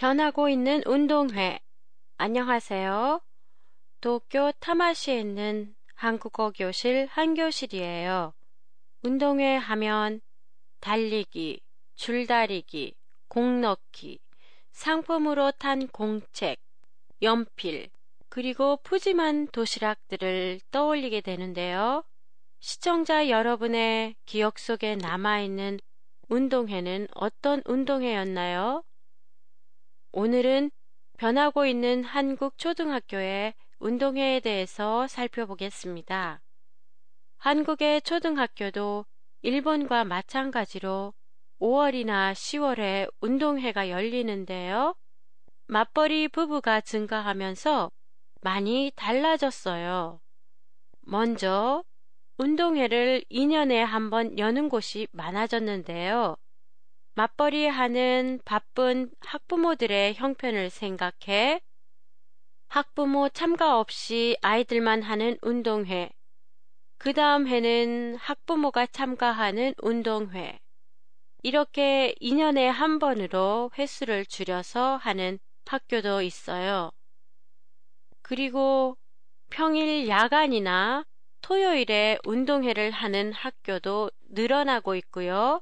변하고 있는 운동회. 안녕하세요. 도쿄 타마시에 있는 한국어 교실 한교실이에요. 운동회 하면 달리기, 줄다리기, 공 넣기, 상품으로 탄 공책, 연필, 그리고 푸짐한 도시락들을 떠올리게 되는데요. 시청자 여러분의 기억 속에 남아있는 운동회는 어떤 운동회였나요? 오늘은 변하고 있는 한국 초등학교의 운동회에 대해서 살펴보겠습니다. 한국의 초등학교도 일본과 마찬가지로 5월이나 10월에 운동회가 열리는데요. 맞벌이 부부가 증가하면서 많이 달라졌어요. 먼저 운동회를 2년에 한 번 여는 곳이 많아졌는데요. 맞벌이 하는 바쁜 학부모들의 형편을 생각해 학부모 참가 없이 아이들만 하는 운동회, 그 다음 해는 학부모가 참가하는 운동회, 이렇게 2년에 한 번으로 횟수를 줄여서 하는 학교도 있어요. 그리고 평일 야간이나 토요일에 운동회를 하는 학교도 늘어나고 있고요.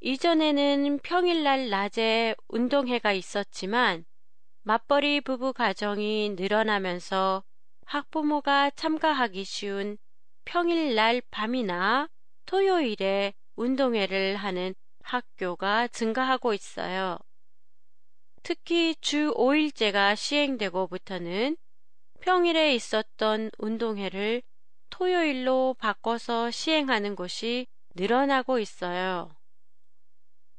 이전에는 평일날 낮에 운동회가 있었지만 맞벌이 부부 가정이 늘어나면서 학부모가 참가하기 쉬운 평일날 밤이나 토요일에 운동회를 하는 학교가 증가하고 있어요. 특히 주 5일제가 시행되고부터는 평일에 있었던 운동회를 토요일로 바꿔서 시행하는 곳이 늘어나고 있어요.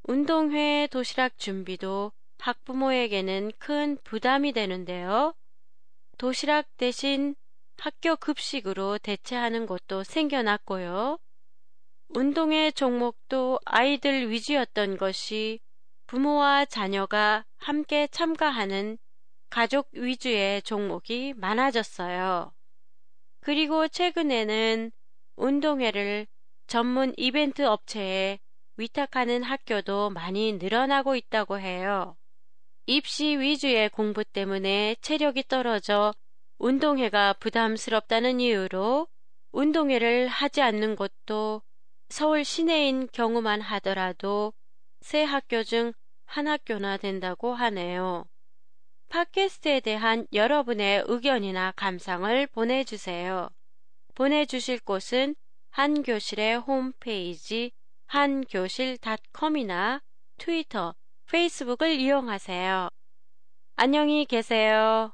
운동회 도시락 준비도 학부모에게는 큰 부담이 되는데요. 도시락 대신 학교 급식으로 대체하는 곳도 생겨났고요. 운동회 종목도 아이들 위주였던 것이 부모와 자녀가 함께 참가하는 가족 위주의 종목이 많아졌어요. 그리고 최근에는 운동회를 전문 이벤트 업체에 위탁하는 학교도 많이 늘어나고 있다고 해요. 입시 위주의 공부 때문에 체력이 떨어져 운동회가 부담스럽다는 이유로 운동회를 하지 않는 곳도 서울 시내인 경우만 하더라도 세 학교 중 한 학교나 된다고 하네요. 팟캐스트에 대한 여러분의 의견이나 감상을 보내주세요. 보내주실 곳은 한교실의 홈페이지 한교실닷컴이나 트위터, 페이스북을 이용하세요. 안녕히 계세요.